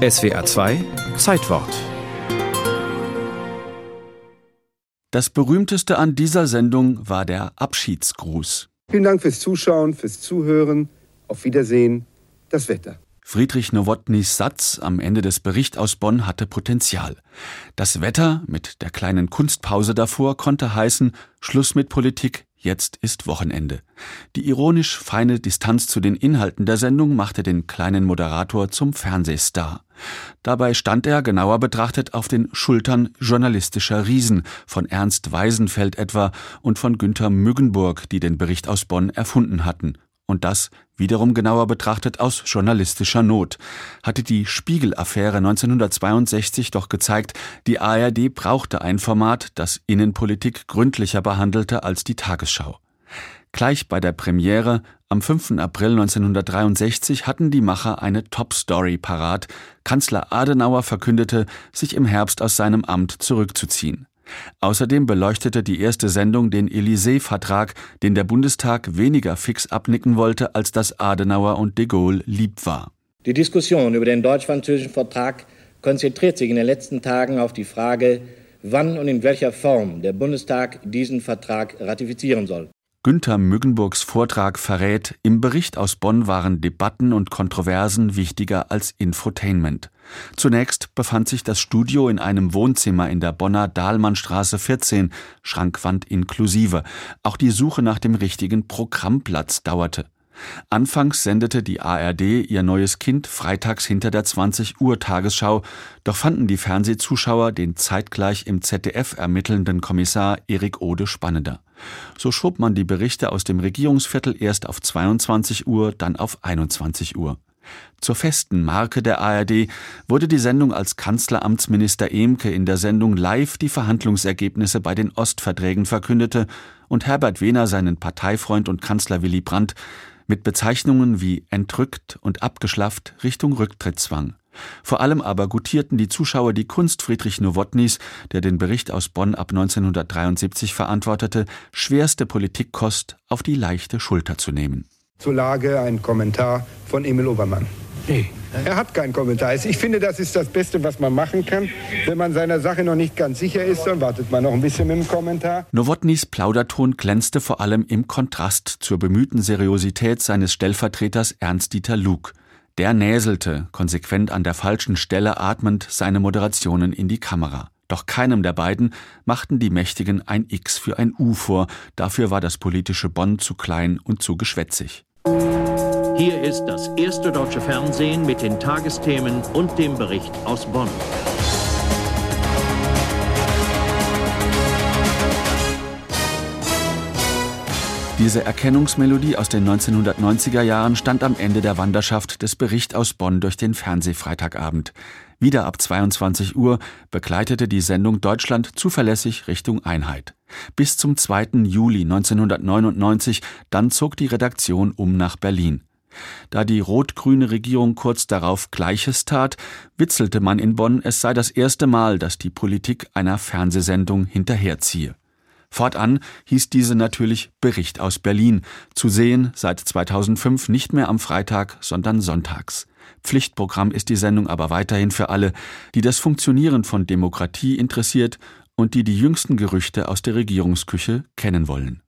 SWR 2 Zeitwort Das berühmteste an dieser Sendung war der Abschiedsgruß. Vielen Dank fürs Zuschauen, fürs Zuhören. Auf Wiedersehen. Das Wetter. Friedrich Nowotnys Satz am Ende des Berichts aus Bonn hatte Potenzial. Das Wetter mit der kleinen Kunstpause davor konnte heißen Schluss mit Politik, Jetzt ist Wochenende. Die ironisch feine Distanz zu den Inhalten der Sendung machte den kleinen Moderator zum Fernsehstar. Dabei stand er, genauer betrachtet, auf den Schultern journalistischer Riesen, von Ernst Weisenfeld etwa und von Günther Müggenburg, die den Bericht aus Bonn erfunden hatten. Und das, wiederum genauer betrachtet, aus journalistischer Not. Hatte die Spiegel-Affäre 1962 doch gezeigt, die ARD brauchte ein Format, das Innenpolitik gründlicher behandelte als die Tagesschau. Gleich bei der Premiere am 5. April 1963 hatten die Macher eine Top-Story parat. Kanzler Adenauer verkündete, sich im Herbst aus seinem Amt zurückzuziehen. Außerdem beleuchtete die erste Sendung den Élysée-Vertrag, den der Bundestag weniger fix abnicken wollte, als das Adenauer und de Gaulle lieb war. Die Diskussion über den deutsch-französischen Vertrag konzentriert sich in den letzten Tagen auf die Frage, wann und in welcher Form der Bundestag diesen Vertrag ratifizieren soll. Günther Müggenburgs Vortrag verrät, im Bericht aus Bonn waren Debatten und Kontroversen wichtiger als Infotainment. Zunächst befand sich das Studio in einem Wohnzimmer in der Bonner Dahlmannstraße 14, Schrankwand inklusive. Auch die Suche nach dem richtigen Programmplatz dauerte. Anfangs sendete die ARD ihr neues Kind freitags hinter der 20 Uhr Tagesschau, doch fanden die Fernsehzuschauer den zeitgleich im ZDF ermittelnden Kommissar Erik Ode spannender. So schob man die Berichte aus dem Regierungsviertel erst auf 22 Uhr, dann auf 21 Uhr. Zur festen Marke der ARD wurde die Sendung, als Kanzleramtsminister Emke in der Sendung live die Verhandlungsergebnisse bei den Ostverträgen verkündete und Herbert Wehner seinen Parteifreund und Kanzler Willy Brandt mit Bezeichnungen wie entrückt und abgeschlafft Richtung Rücktritt zwang. Vor allem aber gutierten die Zuschauer die Kunst Friedrich Nowotnys, der den Bericht aus Bonn ab 1973 verantwortete, schwerste Politikkost auf die leichte Schulter zu nehmen. Zur Lage ein Kommentar von Emil Obermann. Nee. Er hat keinen Kommentar. Ich finde, das ist das Beste, was man machen kann. Wenn man seiner Sache noch nicht ganz sicher ist, dann wartet man noch ein bisschen mit dem Kommentar. Nowotnys Plauderton glänzte vor allem im Kontrast zur bemühten Seriosität seines Stellvertreters Ernst-Dieter Lug. Der näselte, konsequent an der falschen Stelle atmend, seine Moderationen in die Kamera. Doch keinem der beiden machten die Mächtigen ein X für ein U vor, dafür war das politische Bonn zu klein und zu geschwätzig. Hier ist das erste deutsche Fernsehen mit den Tagesthemen und dem Bericht aus Bonn. Diese Erkennungsmelodie aus den 1990er Jahren stand am Ende der Wanderschaft des Bericht aus Bonn durch den Fernsehfreitagabend. Wieder ab 22 Uhr begleitete die Sendung Deutschland zuverlässig Richtung Einheit. Bis zum 2. Juli 1999, dann zog die Redaktion um nach Berlin. Da die rot-grüne Regierung kurz darauf Gleiches tat, witzelte man in Bonn, es sei das erste Mal, dass die Politik einer Fernsehsendung hinterherziehe. Fortan hieß diese natürlich Bericht aus Berlin, zu sehen seit 2005 nicht mehr am Freitag, sondern sonntags. Pflichtprogramm ist die Sendung aber weiterhin für alle, die das Funktionieren von Demokratie interessiert und die die jüngsten Gerüchte aus der Regierungsküche kennen wollen.